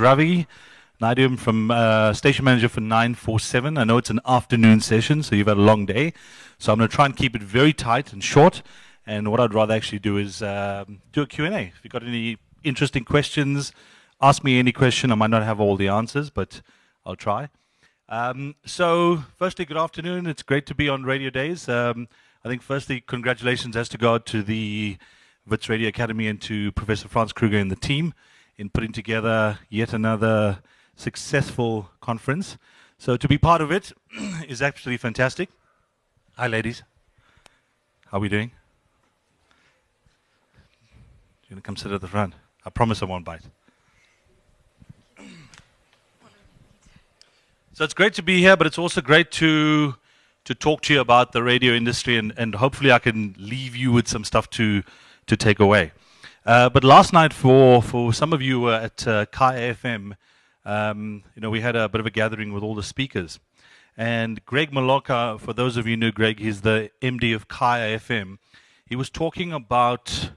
Ravi Naidu from uh, station manager for 947. I know it's an afternoon session, so you've had a long day. So I'm going to try and keep it very tight and short. And what I'd rather actually do is um, do a Q&A. If you've got any interesting questions, ask me any question. I might not have all the answers, but I'll try. Um, so, firstly, good afternoon. It's great to be on Radio Days. Um, I think, firstly, congratulations as to God to the Wits Radio Academy and to Professor Franz Kruger and the team in putting together yet another successful conference. So to be part of it is actually fantastic. Hi, ladies. How are we doing? You're going to come sit at the front. I promise I won't bite. So it's great to be here, but it's also great to to talk to you about the radio industry, and, and hopefully I can leave you with some stuff to to take away. Uh, but last night, for for some of you at uh, Kaya FM, um, you know, we had a bit of a gathering with all the speakers. And Greg Maloka, for those of you who know Greg, he's the MD of Kaya FM. He was talking about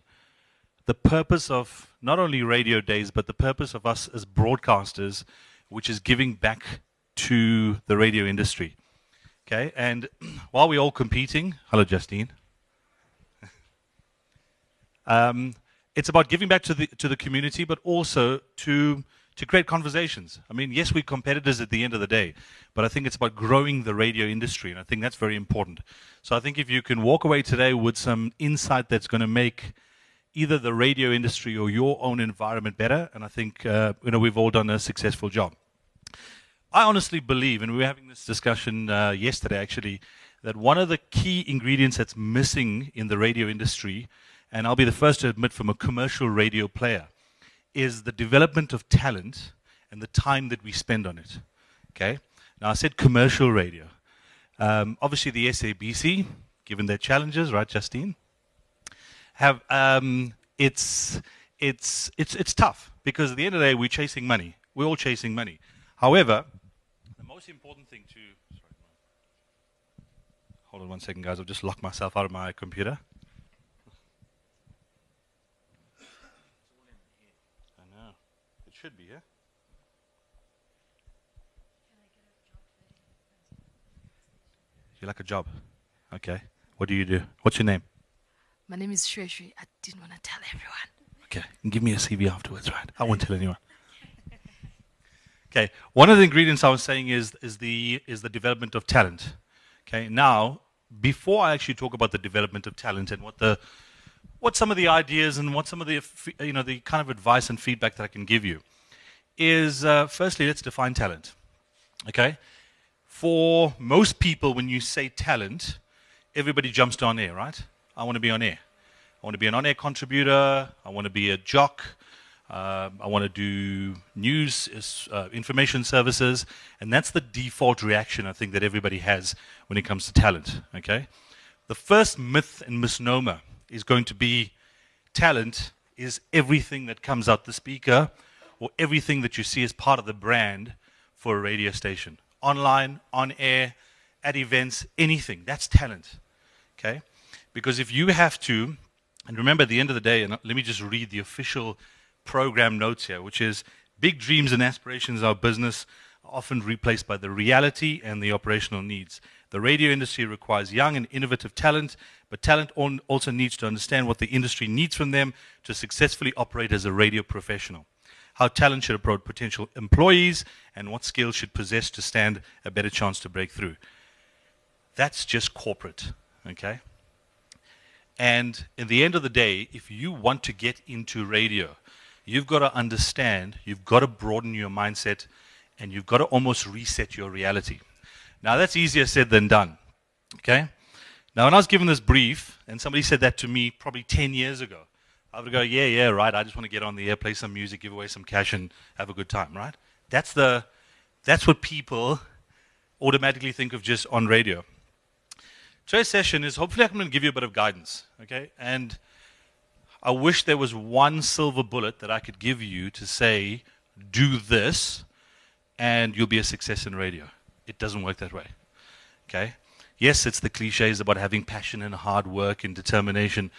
the purpose of not only radio days, but the purpose of us as broadcasters, which is giving back to the radio industry. Okay, and while we're all competing, hello, Justine. um, it's about giving back to the to the community, but also to to create conversations. I mean, yes, we're competitors at the end of the day, but I think it's about growing the radio industry, and I think that's very important. So I think if you can walk away today with some insight that's going to make either the radio industry or your own environment better, and I think uh, you know we've all done a successful job. I honestly believe, and we were having this discussion uh, yesterday actually, that one of the key ingredients that's missing in the radio industry, and I'll be the first to admit from a commercial radio player, is the development of talent and the time that we spend on it. Okay? Now, I said commercial radio. Um, obviously, the SABC, given their challenges, right, Justine, have um, it's it's it's it's tough because at the end of the day, we're chasing money. We're all chasing money. However, the most important thing to sorry, hold on one second, guys. I've just locked myself out of my computer. Should be, yeah? You like a job? Okay. What do you do? What's your name? My name is Shue. I didn't want to tell everyone. Okay. And give me a CV afterwards, right? I won't tell anyone. Okay. One of the ingredients I was saying is is the is the development of talent. Okay. Now, before I actually talk about the development of talent and what the what some of the ideas and what some of the you know the kind of advice and feedback that I can give you is uh, firstly, let's define talent. Okay? For most people, when you say talent, everybody jumps to on air, right? I want to be on air. I want to be an on air contributor. I want to be a jock. Uh, I want to do news, uh, information services. And that's the default reaction I think that everybody has when it comes to talent. Okay? The first myth and misnomer is going to be talent is everything that comes out the speaker or everything that you see as part of the brand for a radio station. Online, on air, at events, anything. That's talent. Okay? Because if you have to, and remember at the end of the day, and let me just read the official program notes here, which is big dreams and aspirations of our business are often replaced by the reality and the operational needs. The radio industry requires young and innovative talent, but talent also needs to understand what the industry needs from them to successfully operate as a radio professional how talent should approach potential employees, and what skills should possess to stand a better chance to break through. That's just corporate, okay? And in the end of the day, if you want to get into radio, you've got to understand, you've got to broaden your mindset, and you've got to almost reset your reality. Now, that's easier said than done, okay? Now, when I was given this brief, and somebody said that to me probably 10 years ago, I would go, yeah, yeah, right. I just want to get on the air, play some music, give away some cash, and have a good time, right? That's the, that's what people automatically think of just on radio. Today's session is hopefully I'm going to give you a bit of guidance, okay? And I wish there was one silver bullet that I could give you to say, do this, and you'll be a success in radio. It doesn't work that way, okay? Yes, it's the cliches about having passion and hard work and determination.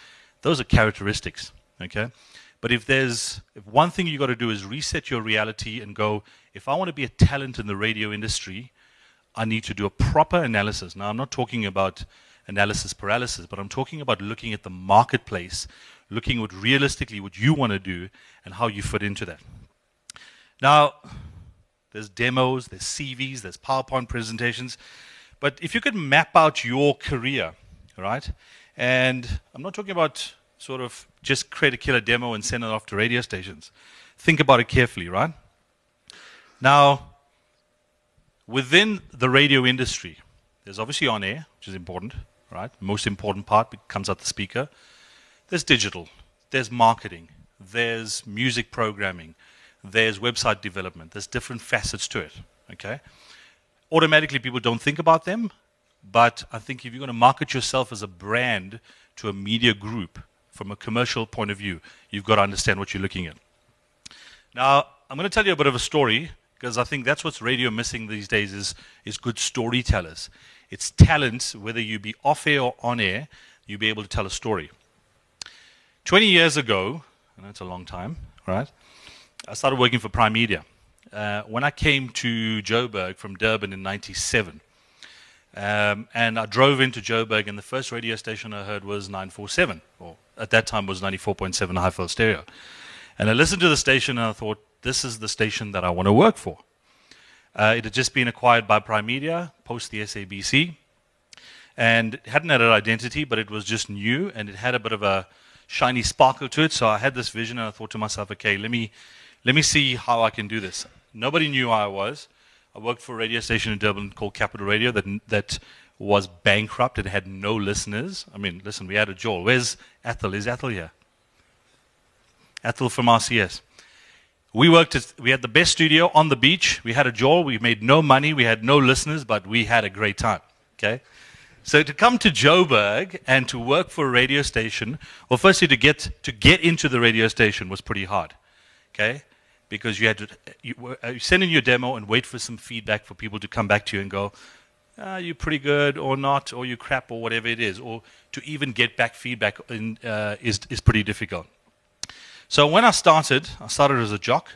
Those are characteristics. Okay? But if there's if one thing you've got to do is reset your reality and go, if I want to be a talent in the radio industry, I need to do a proper analysis. Now, I'm not talking about analysis paralysis, but I'm talking about looking at the marketplace, looking at realistically what you want to do and how you fit into that. Now, there's demos, there's CVs, there's PowerPoint presentations. But if you could map out your career, right? And I'm not talking about sort of just create a killer demo and send it off to radio stations. Think about it carefully, right? Now, within the radio industry, there's obviously on air, which is important, right? Most important part comes out the speaker. There's digital, there's marketing, there's music programming, there's website development, there's different facets to it, okay? Automatically, people don't think about them, but I think if you're going to market yourself as a brand to a media group from a commercial point of view, you've got to understand what you're looking at. Now, I'm going to tell you a bit of a story because I think that's what's radio missing these days is, is good storytellers. It's talent, whether you be off air or on air, you'll be able to tell a story. 20 years ago, and that's a long time, right? I started working for Prime Media. Uh, when I came to Joburg from Durban in 97, um, and I drove into Joburg, and the first radio station I heard was 947, or at that time was 94.7 Highveld Stereo. And I listened to the station, and I thought, this is the station that I want to work for. Uh, it had just been acquired by Prime Media, post the SABC, and hadn't had an identity, but it was just new, and it had a bit of a shiny sparkle to it. So I had this vision, and I thought to myself, okay, let me, let me see how I can do this. Nobody knew who I was. I worked for a radio station in Durban called Capital Radio that, that was bankrupt. It had no listeners. I mean, listen, we had a Joel. Where's Ethel? Is Ethel here? Ethel from RCS. We worked at, we had the best studio on the beach. We had a Joel. We made no money. We had no listeners, but we had a great time. Okay? So to come to Joburg and to work for a radio station, well, firstly, to get, to get into the radio station was pretty hard. Okay? because you had to you, uh, you send in your demo and wait for some feedback for people to come back to you and go, ah, you're pretty good or not, or you crap or whatever it is, or to even get back feedback in, uh, is is pretty difficult. So when I started, I started as a jock,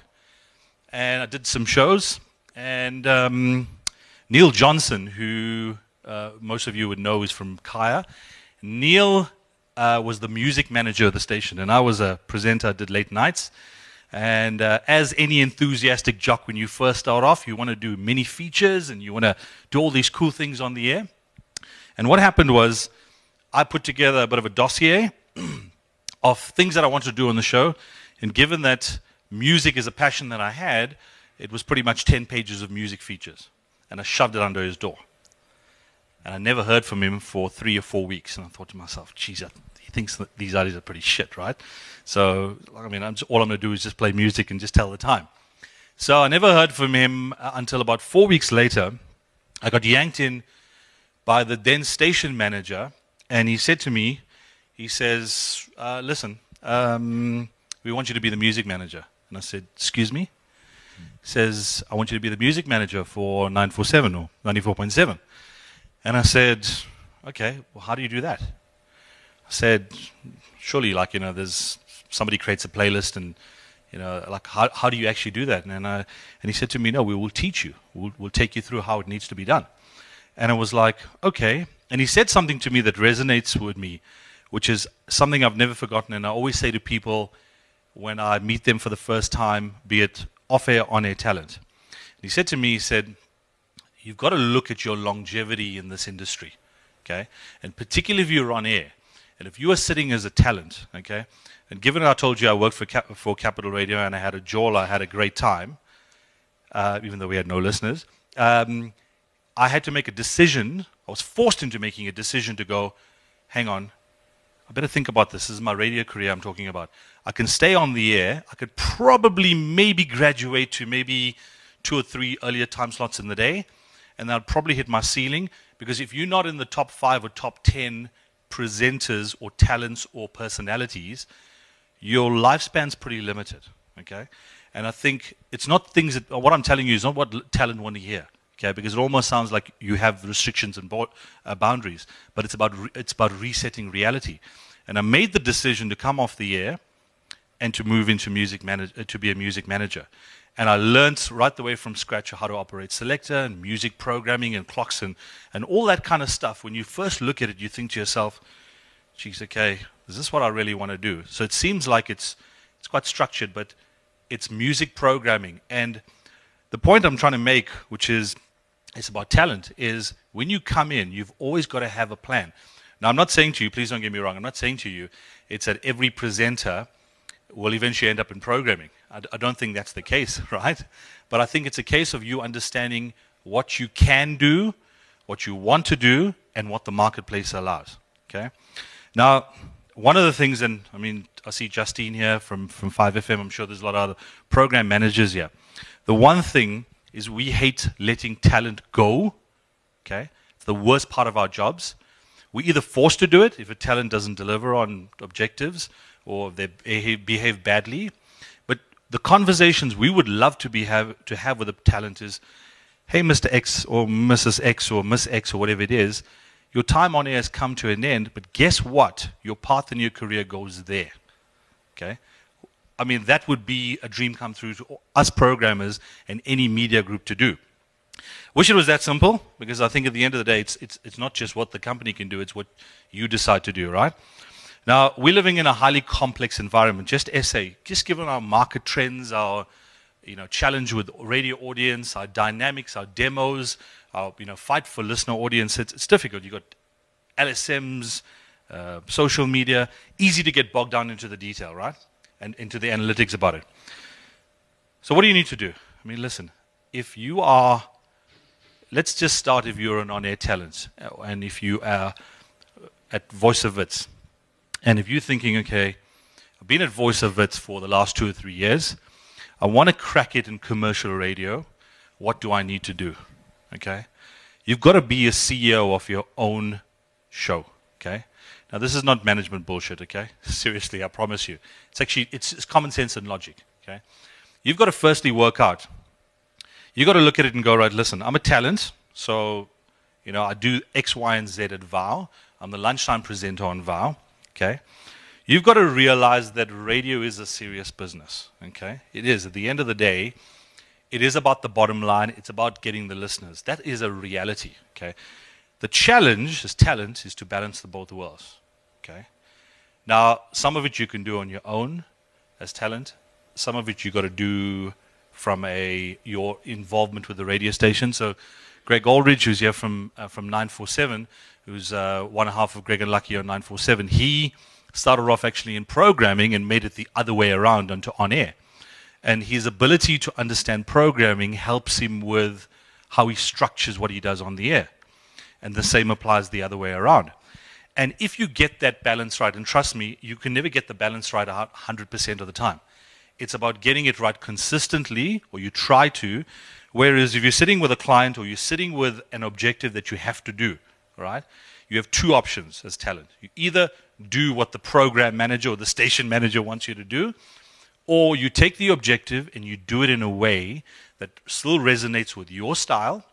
and I did some shows, and um, Neil Johnson, who uh, most of you would know is from Kaya, Neil uh, was the music manager of the station, and I was a presenter. I did late nights. And uh, as any enthusiastic jock, when you first start off, you want to do mini features and you want to do all these cool things on the air. And what happened was, I put together a bit of a dossier of things that I wanted to do on the show. And given that music is a passion that I had, it was pretty much 10 pages of music features. And I shoved it under his door. And I never heard from him for three or four weeks. And I thought to myself, geez, thinks that these ideas are pretty shit, right? So, I mean, I'm just, all I'm going to do is just play music and just tell the time. So I never heard from him uh, until about four weeks later. I got yanked in by the then station manager, and he said to me, he says, uh, listen, um, we want you to be the music manager. And I said, excuse me? He says, I want you to be the music manager for 947 or 94.7. And I said, okay, well, how do you do that? Said, surely, like, you know, there's somebody creates a playlist and you know like how, how do you actually do that? And, I, uh, and he said to me no we will teach you. We'll, we'll take you through how it needs to be done. And I was like okay. And he said something to me that resonates with me which is something I've never forgotten. And I always say to people when I meet them for the first time be it off air on air talent. And he said to me he said you've got to look at your longevity in this industry okay? And particularly if you're on air and if you are sitting as a talent okay and given I told you I worked for, Cap- for Capital Radio and I had a jaw, I had a great time, uh, even though we had no listeners, um, I had to make a decision. I was forced into making a decision to go, hang on, I better think about this. This is my radio career I'm talking about. I can stay on the air. I could probably maybe graduate to maybe two or three earlier time slots in the day, and I'd probably hit my ceiling. Because if you're not in the top five or top ten presenters or talents or personalities, your lifespan's pretty limited. Okay, and I think it's not things that what I'm telling you is not what talent want to hear. Okay, because it almost sounds like you have restrictions and bo- uh, boundaries, but it's about re- it's about resetting reality. And I made the decision to come off the air, and to move into music manage, uh, to be a music manager. And I learned right the way from scratch how to operate selector and music programming and clocks and, and all that kind of stuff. When you first look at it, you think to yourself, geez, okay, is this what I really want to do? So it seems like it's, it's quite structured, but it's music programming. And the point I'm trying to make, which is it's about talent, is when you come in, you've always got to have a plan. Now, I'm not saying to you, please don't get me wrong, I'm not saying to you it's that every presenter will eventually end up in programming. I, I don't think that's the case, right? But I think it's a case of you understanding what you can do, what you want to do, and what the marketplace allows. Okay? Now, one of the things, and I mean, I see Justine here from, from 5FM, I'm sure there's a lot of other program managers here. The one thing is we hate letting talent go. Okay? It's the worst part of our jobs. We're either forced to do it if a talent doesn't deliver on objectives or they behave badly. The conversations we would love to, be have, to have with a talent is, hey, Mr. X or Mrs. X or Miss X or whatever it is, your time on air has come to an end, but guess what? Your path in your career goes there. Okay? I mean, that would be a dream come true to us programmers and any media group to do. Wish it was that simple, because I think at the end of the day, it's, it's, it's not just what the company can do, it's what you decide to do, right? Now, we're living in a highly complex environment. Just SA, just given our market trends, our you know, challenge with radio audience, our dynamics, our demos, our you know, fight for listener audience, it's, it's difficult. You've got LSMs, uh, social media, easy to get bogged down into the detail, right? And into the analytics about it. So, what do you need to do? I mean, listen, if you are let's just start if you're an on-air talent uh, and if you are at Voice of Wits. And if you're thinking, okay, I've been at Voice of Wits for the last two or three years. I want to crack it in commercial radio. What do I need to do? Okay? You've got to be a CEO of your own show. Okay? Now, this is not management bullshit, okay? Seriously, I promise you. It's actually, it's, it's common sense and logic, okay? You've got to firstly work out You've got to look at it and go, right, listen, I'm a talent, so, you know, I do X, Y, and Z at VOW. I'm the lunchtime presenter on VOW, okay? You've got to realize that radio is a serious business, okay? It is. At the end of the day, it is about the bottom line. It's about getting the listeners. That is a reality, okay? The challenge as talent is to balance the both worlds, okay? Now, some of it you can do on your own as talent. Some of it you've got to do from a your involvement with the radio station. So, Greg Aldridge, who's here from uh, from 947, who's uh, one half of Greg and Lucky on 947, he started off actually in programming and made it the other way around onto on air. And his ability to understand programming helps him with how he structures what he does on the air. And the same applies the other way around. And if you get that balance right, and trust me, you can never get the balance right 100% of the time. It's about getting it right consistently, or you try to. Whereas if you're sitting with a client or you're sitting with an objective that you have to do, right? You have two options as talent. You either do what the program manager or the station manager wants you to do, or you take the objective and you do it in a way that still resonates with your style,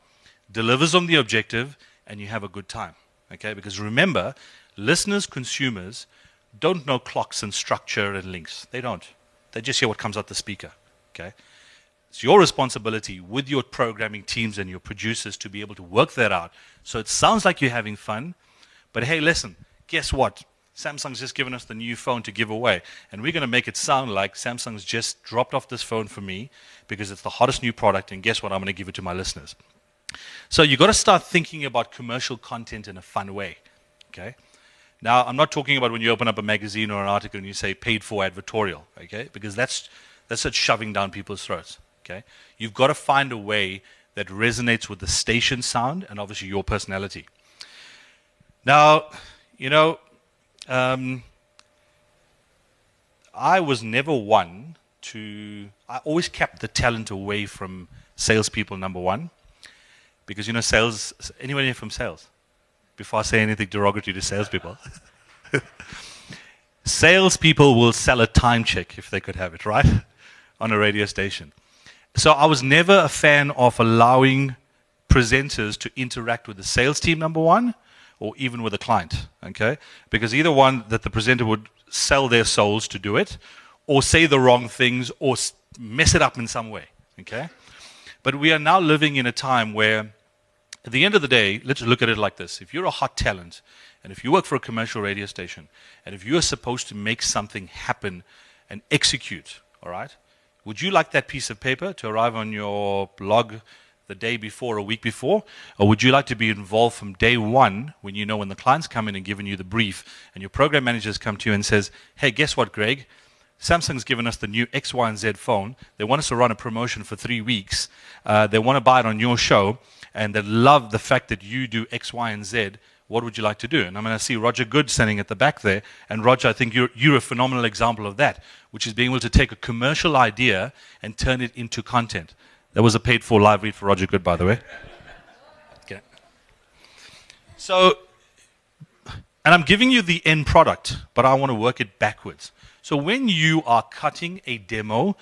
delivers on the objective, and you have a good time. Okay? Because remember, listeners, consumers don't know clocks and structure and links. They don't. They just hear what comes out the speaker. Okay? It's your responsibility with your programming teams and your producers to be able to work that out. So it sounds like you're having fun, but hey, listen, guess what? Samsung's just given us the new phone to give away, and we're going to make it sound like Samsung's just dropped off this phone for me because it's the hottest new product, and guess what? I'm going to give it to my listeners. So you've got to start thinking about commercial content in a fun way. Okay? Now, I'm not talking about when you open up a magazine or an article and you say paid for advertorial, okay? Because that's, that's just shoving down people's throats, okay? You've got to find a way that resonates with the station sound and obviously your personality. Now, you know, um, I was never one to, I always kept the talent away from salespeople, number one. Because, you know, sales, anyone here from sales? before I say anything derogatory to salespeople. salespeople will sell a time check if they could have it, right? On a radio station. So I was never a fan of allowing presenters to interact with the sales team, number one, or even with a client, okay? Because either one, that the presenter would sell their souls to do it, or say the wrong things or mess it up in some way. Okay? But we are now living in a time where, at the end of the day, let's look at it like this. If you're a hot talent, and if you work for a commercial radio station, and if you are supposed to make something happen and execute, all right, would you like that piece of paper to arrive on your blog the day before, a week before? Or would you like to be involved from day one when you know when the client's come in and given you the brief and your program managers come to you and says, hey, guess what, Greg? Samsung's given us the new X, Y, and Z phone. They want us to run a promotion for three weeks. Uh, they want to buy it on your show, and they love the fact that you do X, Y, and Z. What would you like to do? And I'm going to see Roger Goode standing at the back there. And Roger, I think you're, you're a phenomenal example of that, which is being able to take a commercial idea and turn it into content. That was a paid for live read for Roger Goode, by the way. Okay. So, and I'm giving you the end product, but I want to work it backwards. So when you are cutting a demo,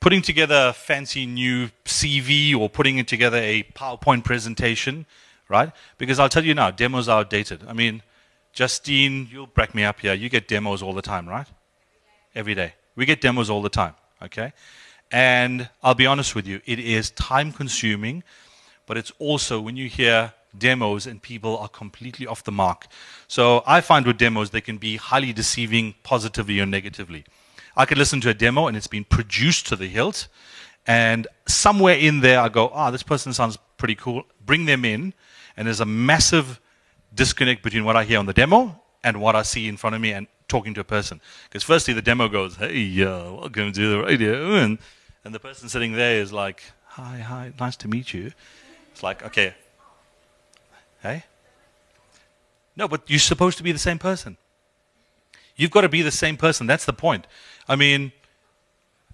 putting together a fancy new CV or putting it together a PowerPoint presentation, right? Because I'll tell you now, demos are outdated. I mean, Justine, you'll back me up here. You get demos all the time, right? Every day. We get demos all the time, okay? And I'll be honest with you, it is time consuming, but it's also when you hear demos and people are completely off the mark. So I find with demos, they can be highly deceiving positively or negatively. I could listen to a demo and it's been produced to the hilt, and somewhere in there I go, ah, oh, this person sounds pretty cool. Bring them in, and there's a massive disconnect between what I hear on the demo and what I see in front of me and talking to a person. Because firstly, the demo goes, hey, uh, welcome to the radio, and, and the person sitting there is like, hi, hi, nice to meet you. It's like, okay, Hey? No, but you're supposed to be the same person. You've got to be the same person. That's the point. I mean,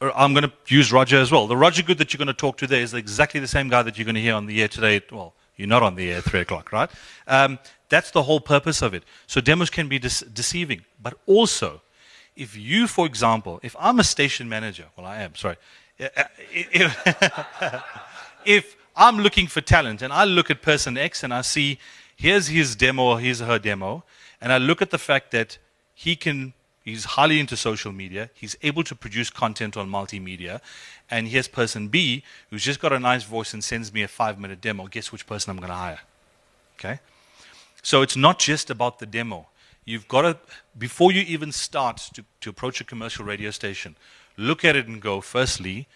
I'm going to use Roger as well. The Roger Goode that you're going to talk to there is exactly the same guy that you're going to hear on the air today. Well, you're not on the air at 3 o'clock, right? Um, that's the whole purpose of it. So demos can be deceiving. But also, if you, for example, if I'm a station manager, well, I am, sorry. If, I'm looking for talent, and I look at person X and I see here's his demo here's her demo, and I look at the fact that he can, he's highly into social media, he's able to produce content on multimedia, and here's person B who's just got a nice voice and sends me a five minute demo. Guess which person I'm going to hire? Okay? So it's not just about the demo. You've got to, before you even start to, to approach a commercial radio station, look at it and go, firstly,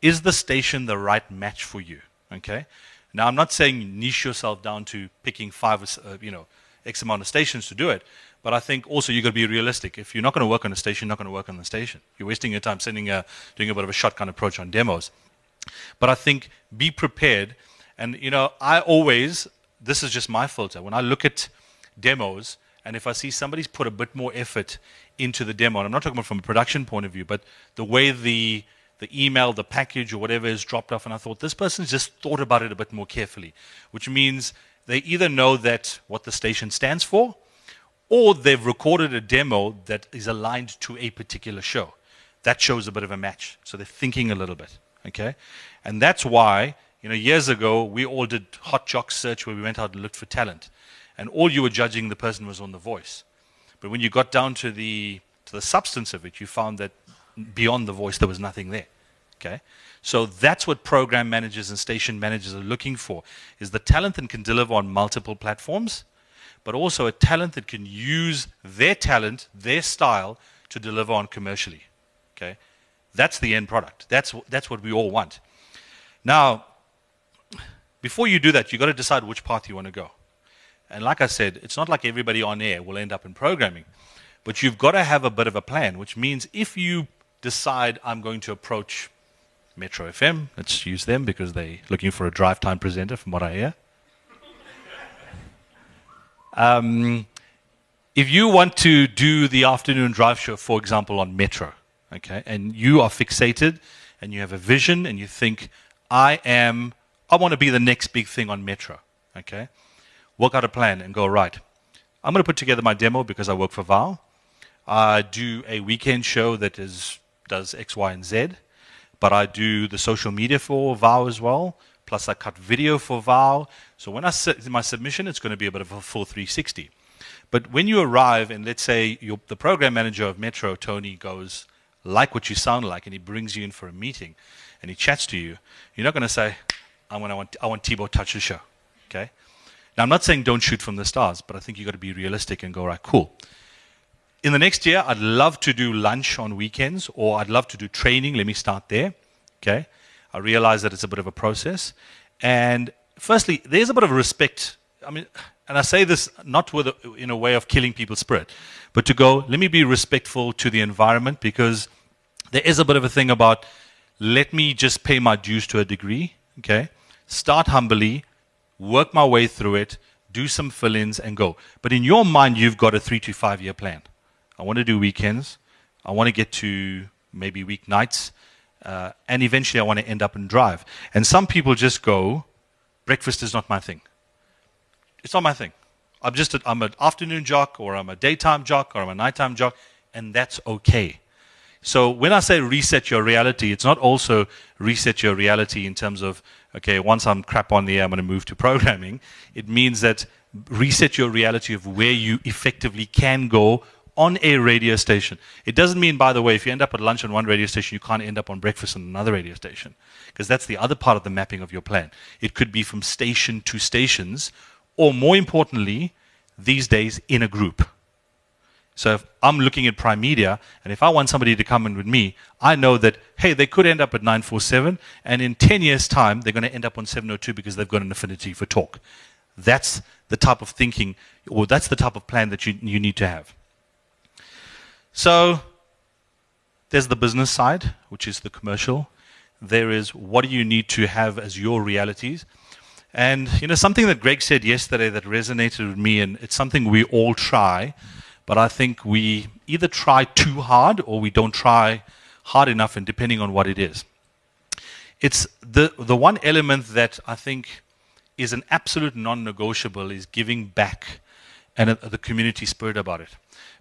is the station the right match for you? Okay? Now, I'm not saying niche yourself down to picking five, uh, you know, X amount of stations to do it, but I think also you've got to be realistic. If you're not going to work on a station, you're not going to work on the station. You're wasting your time sending a, doing a bit of a shotgun approach on demos. But I think be prepared. And, you know, I always, this is just my filter. When I look at demos, and if I see somebody's put a bit more effort into the demo, and I'm not talking about from a production point of view, but the way the the email, the package, or whatever is dropped off, and I thought this person's just thought about it a bit more carefully, which means they either know that what the station stands for, or they've recorded a demo that is aligned to a particular show. That shows a bit of a match. So they're thinking a little bit. Okay? And that's why, you know, years ago we all did hot jock search where we went out and looked for talent. And all you were judging the person was on the voice. But when you got down to the to the substance of it, you found that beyond the voice, there was nothing there. Okay? So that's what program managers and station managers are looking for, is the talent that can deliver on multiple platforms, but also a talent that can use their talent, their style, to deliver on commercially. Okay? That's the end product. That's, that's what we all want. Now, before you do that, you've got to decide which path you want to go. And like I said, it's not like everybody on air will end up in programming. But you've got to have a bit of a plan, which means if you decide I'm going to approach Metro FM, let's use them because they're looking for a drive time presenter, from what I hear. Um, if you want to do the afternoon drive show, for example, on Metro, okay, and you are fixated and you have a vision and you think, I am, I want to be the next big thing on Metro, okay, work out a plan and go, right, I'm going to put together my demo because I work for VOW. I do a weekend show that is does X, Y, and Z, but I do the social media for VOW as well. Plus, I cut video for VOW. So when I set my submission, it's going to be a bit of a full 360. But when you arrive, and let's say the program manager of Metro, Tony, goes, like what you sound like and he brings you in for a meeting and he chats to you, you're not going to say, I want, I want, I want Thibaut touch the show. Okay? Now, I'm not saying don't shoot from the stars, but I think you've got to be realistic and go, right, cool. In the next year, I'd love to do lunch on weekends or I'd love to do training. Let me start there. Okay? I realize that it's a bit of a process. And firstly, there's a bit of respect. I mean, and I say this not with a, in a way of killing people's spirit, but to go, let me be respectful to the environment because there is a bit of a thing about let me just pay my dues to a degree. Okay? Start humbly, work my way through it, do some fill ins, and go. But in your mind, you've got a three to five year plan. I want to do weekends. I want to get to maybe weeknights. Uh, and eventually, I want to end up and drive. And some people just go, breakfast is not my thing. It's not my thing. I'm just a, I'm an afternoon jock, or I'm a daytime jock, or I'm a nighttime jock, and that's okay. So when I say reset your reality, it's not also reset your reality in terms of, okay, once I'm crap on the air, I'm going to move to programming. It means that reset your reality of where you effectively can go on a radio station. It doesn't mean, by the way, if you end up at lunch on one radio station, you can't end up on breakfast on another radio station. Because that's the other part of the mapping of your plan. It could be from station to stations, or more importantly, these days, in a group. So if I'm looking at Prime Media, and if I want somebody to come in with me, I know that, hey, they could end up at 947, and in 10 years' time, they're going to end up on 702 because they've got an affinity for talk. That's the type of thinking, or that's the type of plan that you, you need to have. So there's the business side, which is the commercial. There is what do you need to have as your realities. And, you know, something that Greg said yesterday that resonated with me, and it's something we all try but I think we either try too hard or we don't try hard enough, and depending on what it is. It's the, the one element that I think is an absolute non negotiable is giving back and the community spirit about it.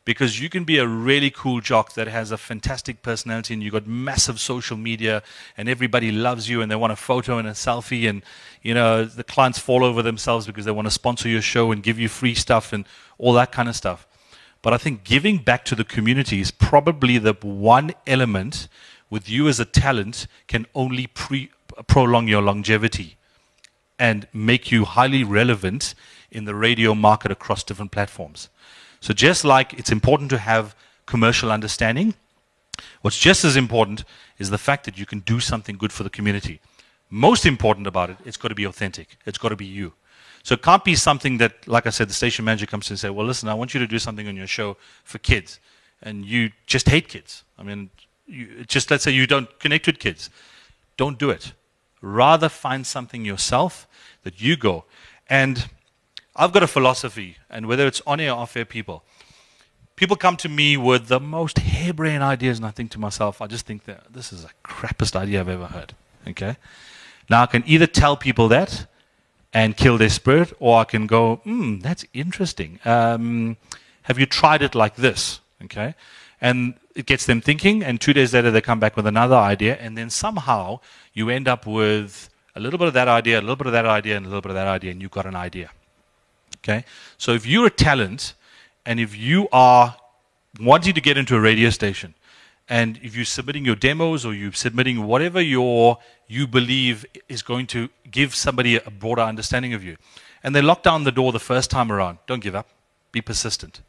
Because you can be a really cool jock that has a fantastic personality and you've got massive social media and everybody loves you and they want a photo and a selfie and you know the clients fall over themselves because they want to sponsor your show and give you free stuff and all that kind of stuff. But I think giving back to the community is probably the one element with you as a talent can only pre- prolong your longevity and make you highly relevant in the radio market across different platforms. So, just like it's important to have commercial understanding, what's just as important is the fact that you can do something good for the community. Most important about it, it's got to be authentic, it's got to be you. So it can't be something that, like I said, the station manager comes and says, well, listen, I want you to do something on your show for kids. And you just hate kids. I mean, you, just let's say you don't connect with kids. Don't do it. Rather find something yourself that you go. And I've got a philosophy, and whether it's on air or off air people, people come to me with the most harebrained ideas, and I think to myself, I just think that this is the crappiest idea I've ever heard. Okay? Now, I can either tell people that, and kill their spirit, or I can go, hmm, that's interesting. Um, have you tried it like this? Okay, and it gets them thinking, and two days later they come back with another idea, and then somehow you end up with a little bit of that idea, a little bit of that idea, and a little bit of that idea, and you've got an idea. Okay, so if you're a talent, and if you are wanting to get into a radio station, and if you're submitting your demos or you're submitting whatever your you believe is going to give somebody a broader understanding of you, and they lock down the door the first time around, don't give up. Be persistent.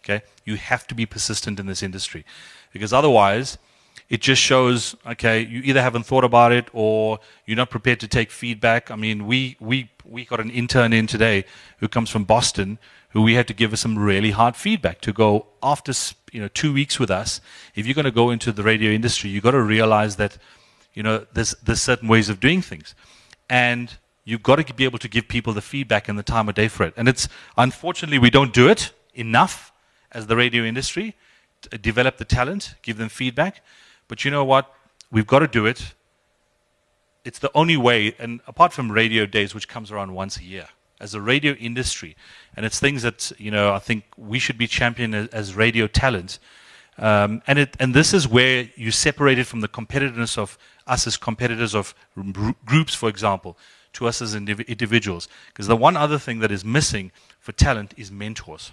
Okay? You have to be persistent in this industry. Because otherwise, it just shows, okay, you either haven't thought about it or you're not prepared to take feedback. I mean, we, we, we got an intern in today who comes from Boston who we had to give us some really hard feedback to go after you know two weeks with us. If you're going to go into the radio industry, you've got to realize that you know there's there's certain ways of doing things, and you've got to be able to give people the feedback and the time of day for it. And it's unfortunately we don't do it enough as the radio industry. Uh, develop the talent, give them feedback, but you know what? We've got to do it. It's the only way, and apart from radio days, which comes around once a year as a radio industry, and it's things that you know I think we should be championing as, as radio talent. Um, and it and this is where you separate it from the competitiveness of us as competitors of groups, for example, to us as indiv- individuals. Because the one other thing that is missing for talent is mentors.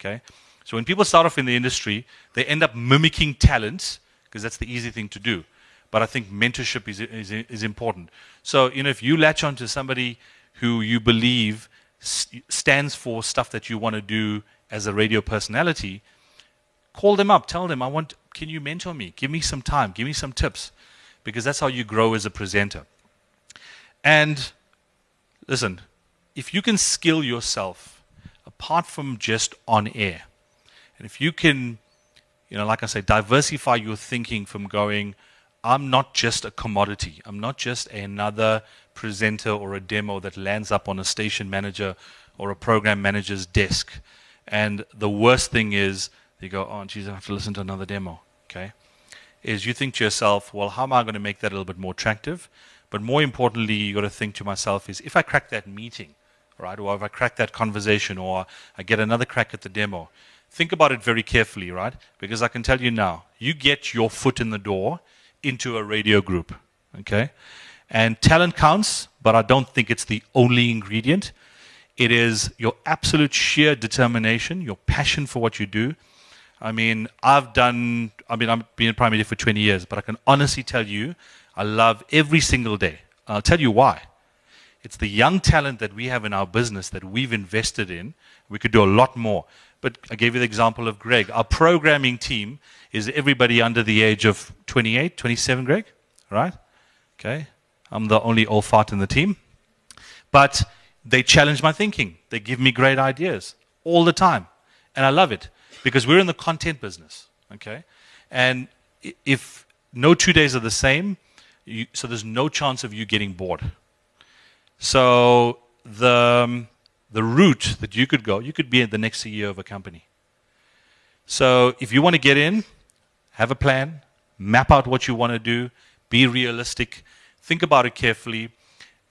Okay, so when people start off in the industry, they end up mimicking talents because that's the easy thing to do. But I think mentorship is, is, is important. So, you know, if you latch on to somebody who you believe stands for stuff that you want to do as a radio personality, call them up, tell them, I want, can you mentor me? Give me some time, give me some tips, because that's how you grow as a presenter. And listen, if you can skill yourself apart from just on air, and if you can, you know, like I say, diversify your thinking from going, I'm not just a commodity, I'm not just another presenter or a demo that lands up on a station manager or a program manager's desk. And the worst thing is, you go, oh, geez, I have to listen to another demo. Okay? Is you think to yourself, well, how am I going to make that a little bit more attractive? But more importantly, you got to think to myself is if I crack that meeting, right, or if I crack that conversation, or I get another crack at the demo, think about it very carefully, right? Because I can tell you now, you get your foot in the door into a radio group, okay? And talent counts, but I don't think it's the only ingredient. It is your absolute sheer determination, your passion for what you do. I mean, I've done, I mean, I've been in Prime Media for 20 years, but I can honestly tell you, I love every single day. I'll tell you why. It's the young talent that we have in our business that we've invested in. We could do a lot more. But I gave you the example of Greg. Our programming team is everybody under the age of 28, 27, Greg? Right? Okay. I'm the only old fart in the team. But they challenge my thinking. They give me great ideas all the time. And I love it because we're in the content business. Okay? And if no two days are the same, you, so there's no chance of you getting bored. So the, um, the route that you could go, you could be the next CEO of a company. So if you want to get in, have a plan, map out what you want to do, be realistic, think about it carefully.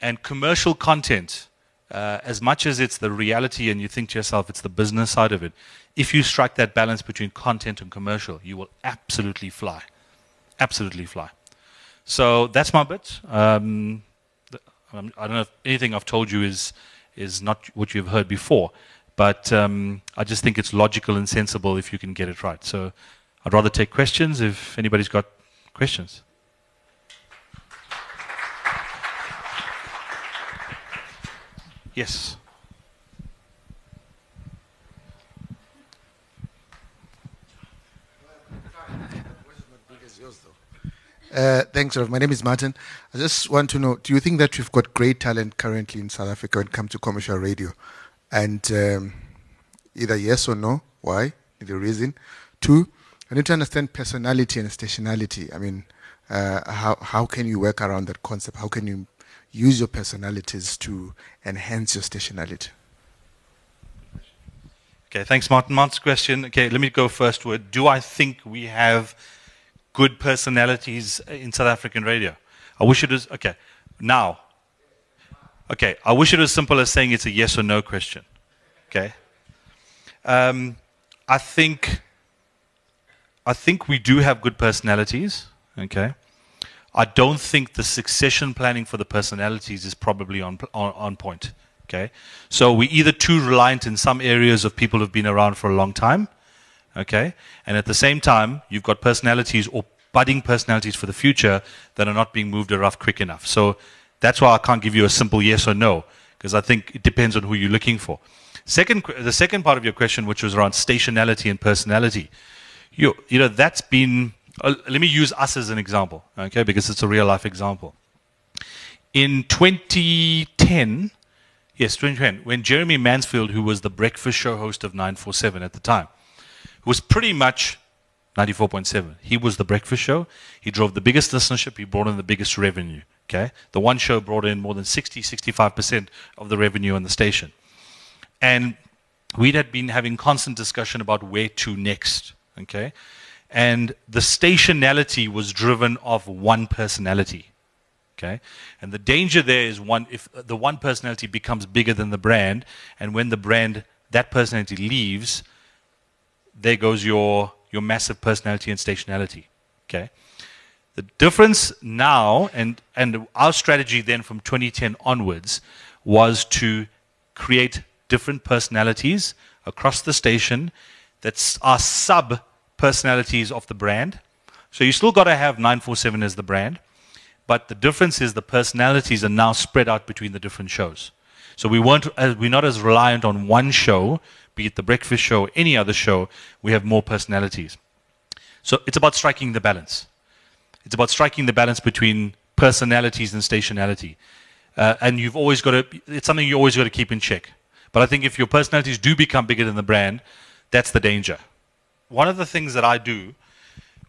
And commercial content, uh, as much as it's the reality and you think to yourself it's the business side of it, if you strike that balance between content and commercial, you will absolutely fly. Absolutely fly. So that's my bit. Um, um, I don't know if anything I've told you is, is not what you've heard before, but um, I just think it's logical and sensible if you can get it right. So I'd rather take questions if anybody's got questions. Yes. Uh, thanks, Rev. My name is Martin. I just want to know: Do you think that we've got great talent currently in South Africa when it comes to commercial radio? And um, either yes or no. Why? The reason. Two, I need to understand personality and stationality. I mean, uh, how how can you work around that concept? How can you use your personalities to enhance your stationality? Okay, thanks, Martin. Martin's question. Okay, let me go first with Do I think we have good personalities in South African radio? I wish it was. Okay, now. Okay, I wish it was simple as saying it's a yes or no question. Okay. Um, I think. I think we do have good personalities. Okay. I don't think the succession planning for the personalities is probably on, on, on point. Okay, so we're either too reliant in some areas of people who've been around for a long time, okay, and at the same time you've got personalities or budding personalities for the future that are not being moved around quick enough. So that's why I can't give you a simple yes or no because I think it depends on who you're looking for. Second, the second part of your question, which was around stationality and personality, you, you know that's been uh, let me use us as an example, okay, because it's a real life example. In 2010, yes, 2010, when Jeremy Mansfield, who was the breakfast show host of 947 at the time, was pretty much 94.7. He was the breakfast show. He drove the biggest listenership. He brought in the biggest revenue. Okay, the one show brought in more than 60, 65 percent of the revenue on the station, and we had been having constant discussion about where to next. Okay, and the stationality was driven of one personality. Okay, and the danger there is one if the one personality becomes bigger than the brand, and when the brand that personality leaves, there goes your your massive personality and stationality. Okay, the difference now and and our strategy then from 2010 onwards was to create different personalities across the station that are sub personalities of the brand So you still got to have 947 as the brand, but the difference is the personalities are now spread out between the different shows. So we weren't, as, we're not as reliant on one show, be it the breakfast show, any other show. We have more personalities. So it's about striking the balance. It's about striking the balance between personalities and stationality. Uh, and you've always got to, it's something you always got to keep in check. But I think if your personalities do become bigger than the brand, that's the danger. One of the things that I do,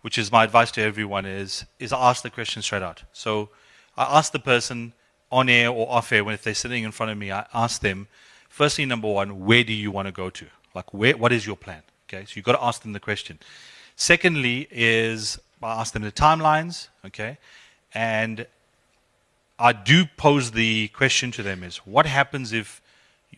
which is my advice to everyone, is, is ask the question straight out. So I ask the person on air or off air, when if they're sitting in front of me, I ask them, firstly, number one, where do you want to go to? Like, where, what is your plan? Okay, so you've got to ask them the question. Secondly, is I ask them the timelines, okay, and I do pose the question to them: is what happens if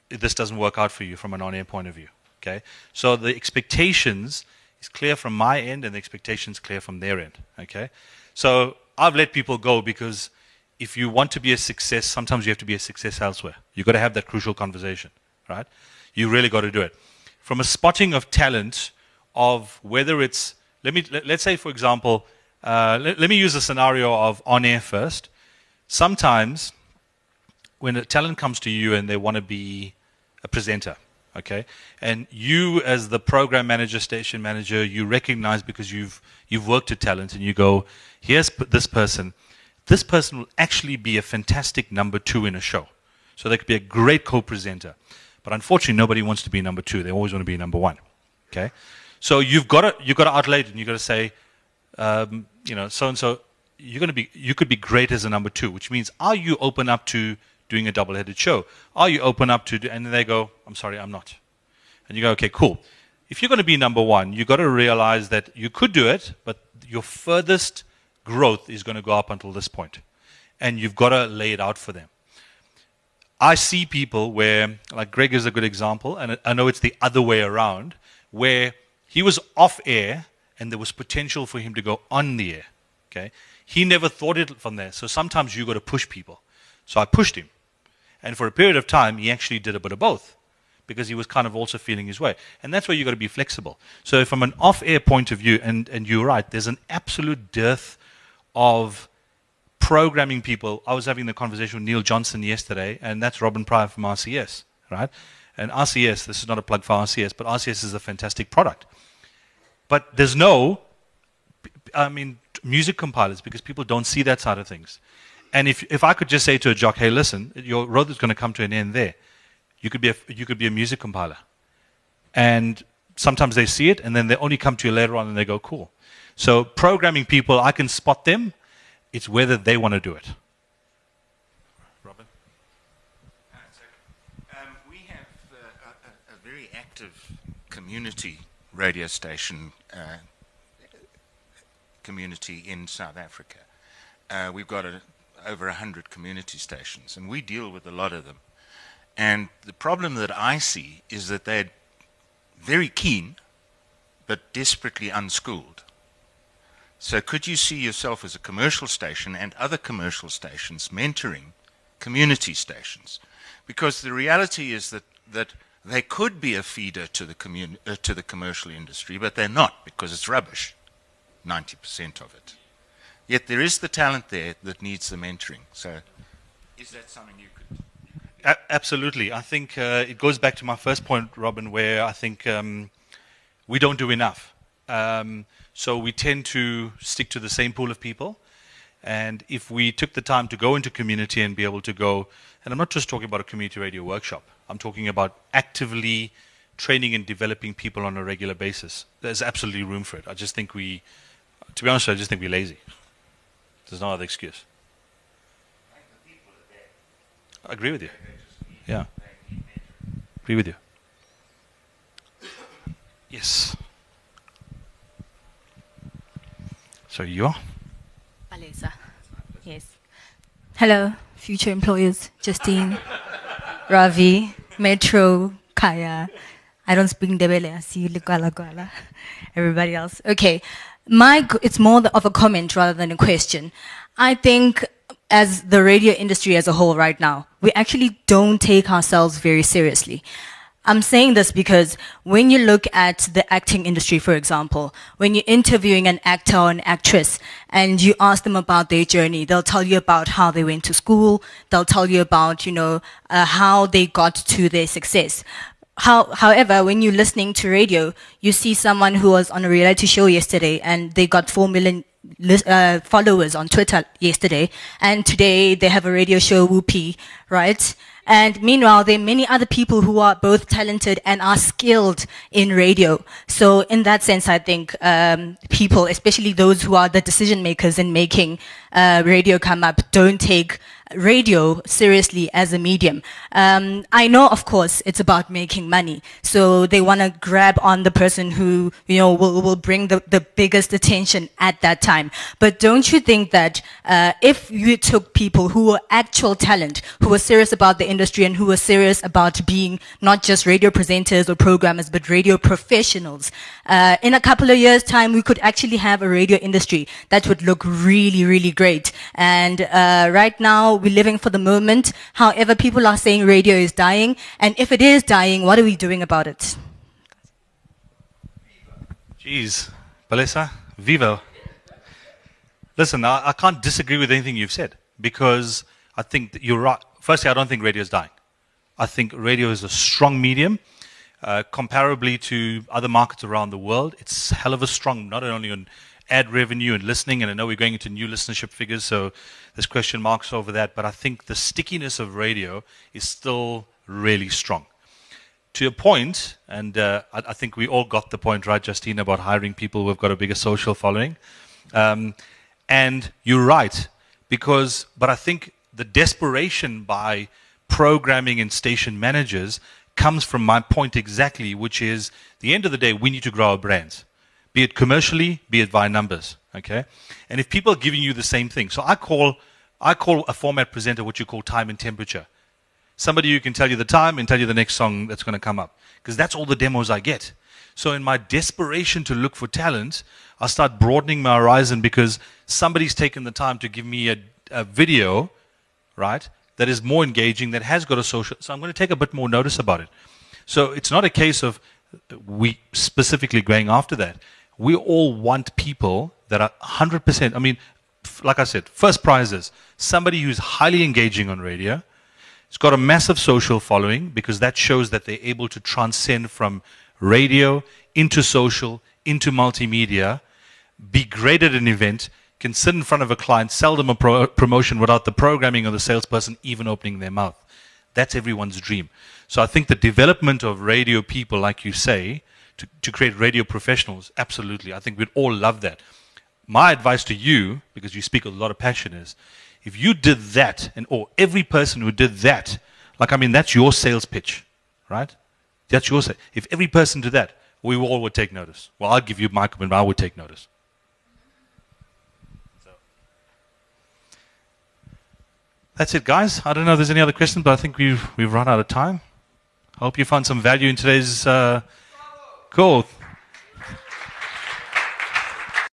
this doesn't work out for you from an on-air point of view? Okay, so the expectations is clear from my end, and the expectations clear from their end. Okay, so I've let people go because if you want to be a success, sometimes you have to be a success elsewhere. You've got to have that crucial conversation, right? You really got to do it. From a spotting of talent, of whether it's, let me, let, us say, for example, uh, let, let me use a scenario of on air first. Sometimes when a talent comes to you and they want to be a presenter, okay, and you as the program manager, station manager, you recognize because you've, you've worked at talent and you go, here's this person this person will actually be a fantastic number two in a show. So they could be a great co-presenter. But unfortunately, nobody wants to be number two. They always want to be number one. Okay? So you've got to, you've got to outlay it and you've got to say, um, you know, so and so, you're going to be, you could be great as a number two, which means are you open up to doing a double-headed show? Are you open up to, do, and then they go, I'm sorry, I'm not. And you go, okay, cool. If you're going to be number one, you've got to realize that you could do it, but your furthest growth is going to go up until this point. And you've got to lay it out for them. I see people where, like Greg is a good example, and I know it's the other way around, where he was off air and there was potential for him to go on the air. Okay? He never thought it from there. So sometimes you got to push people. So I pushed him. And for a period of time, he actually did a bit of both because he was kind of also feeling his way. And that's where you've got to be flexible. So from an off-air point of view, and, and you're right, there's an absolute dearth of programming people. I was having the conversation with Neil Johnson yesterday, and that's Robin Pryor from RCS, right? And RCS, this is not a plug for RCS, but RCS is a fantastic product. But there's no, I mean, music compilers because people don't see that side of things. And if, if I could just say to a jock, hey, listen, your road is going to come to an end there, you could be a, you could be a music compiler. And sometimes they see it, and then they only come to you later on and they go, cool. So programming people, I can spot them. It's whether they want to do it. Robin? Um, we have uh, a, a, very active community radio station uh, community in South Africa. Uh, we've got a, over 100 community stations, and we deal with a lot of them. And the problem that I see is that they're very keen, but desperately unschooled. So could you see yourself as a commercial station and other commercial stations mentoring community stations? Because the reality is that, that they could be a feeder to the, commun- uh, to the commercial industry, but they're not because it's rubbish, 90% of it. Yet there is the talent there that needs the mentoring. So is that something you could... A- absolutely. I think uh, it goes back to my first point, Robin, where I think um, we don't do enough. Um, so we tend to stick to the same pool of people. And if we took the time to go into community and be able to go, and I'm not just talking about a community radio workshop, I'm talking about actively training and developing people on a regular basis. There's absolutely room for it. I just think we, to be honest, I just think we're lazy. There's no other excuse. I agree with you. Yeah. Agree with you. Yes. So you are? Palesa. Yes. Hello, future employers. Justine, Ravi, Metro, Kaya. I don't speak Ndebele. I see you, Likwala Kwala. Everybody else. Okay. My, it's more of a comment rather than a question. I think as the radio industry as a whole right now, we actually don't take ourselves very seriously. I'm saying this because when you look at the acting industry, for example, when you're interviewing an actor or an actress and you ask them about their journey, they'll tell you about how they went to school. They'll tell you about, you know, uh, how they got to their success. How, however, when you're listening to radio, you see someone who was on a reality show yesterday and they got 4 million uh, followers on Twitter yesterday, and today they have a radio show, Whoopi, right? And meanwhile, there are many other people who are both talented and are skilled in radio. So in that sense, I think um, people, especially those who are the decision makers in making uh, radio come up, don't take radio seriously as a medium. Um, I know, of course, it's about making money. So they want to grab on the person who, you know, will, will bring the, the biggest attention at that time. But don't you think that uh, if you took people who were actual talent, who were serious about the industry and who were serious about being not just radio presenters or programmers, but radio professionals, uh, in a couple of years' time, we could actually have a radio industry that would look really, really great. And uh, right now, we're living for the moment. However, people are saying radio is dying. And if it is dying, what are we doing about it? Jeez. Palesa, vivo. Listen, I, I, can't disagree with anything you've said because I think you're right. Firstly, I don't think radio is dying. I think radio is a strong medium. Uh, comparably to other markets around the world, it's hell of a strong, not only on ad revenue and listening, and I know we're going into new listenership figures, so there's question marks over that, but I think the stickiness of radio is still really strong. To a point, and uh, I, I, think we all got the point right, Justine, about hiring people who've got a bigger social following. Um, and you're right, because, but I think the desperation by programming and station managers comes from my point exactly, which is the end of the day, we need to grow our brands be it commercially, be it via numbers. Okay? And if people are giving you the same thing, so I call, I call a format presenter what you call time and temperature. Somebody who can tell you the time and tell you the next song that's going to come up. Because that's all the demos I get. So in my desperation to look for talent, I start broadening my horizon because somebody's taken the time to give me a, a video, right, that is more engaging, that has got a social. So I'm going to take a bit more notice about it. So it's not a case of we specifically going after that we all want people that are 100%. I mean, like I said, first prizes somebody who's highly engaging on radio. It's got a massive social following because that shows that they're able to transcend from radio into social, into multimedia, be great at an event, can sit in front of a client, sell them a pro- promotion without the programming or the salesperson even opening their mouth. That's everyone's dream. So I think the development of radio people, like you say, to, to create radio professionals, absolutely. I think we'd all love that. My advice to you, because you speak with a lot of passion, is if you did that, and or every person who did that, like I mean, that's your sales pitch, right? That's your. If every person did that, we all would take notice. Well, I'll give you my commitment, I would take notice. So. That's it, guys. I don't know if there's any other questions, but I think we've, we've run out of time. I hope you found some value in today's. Uh, Cool.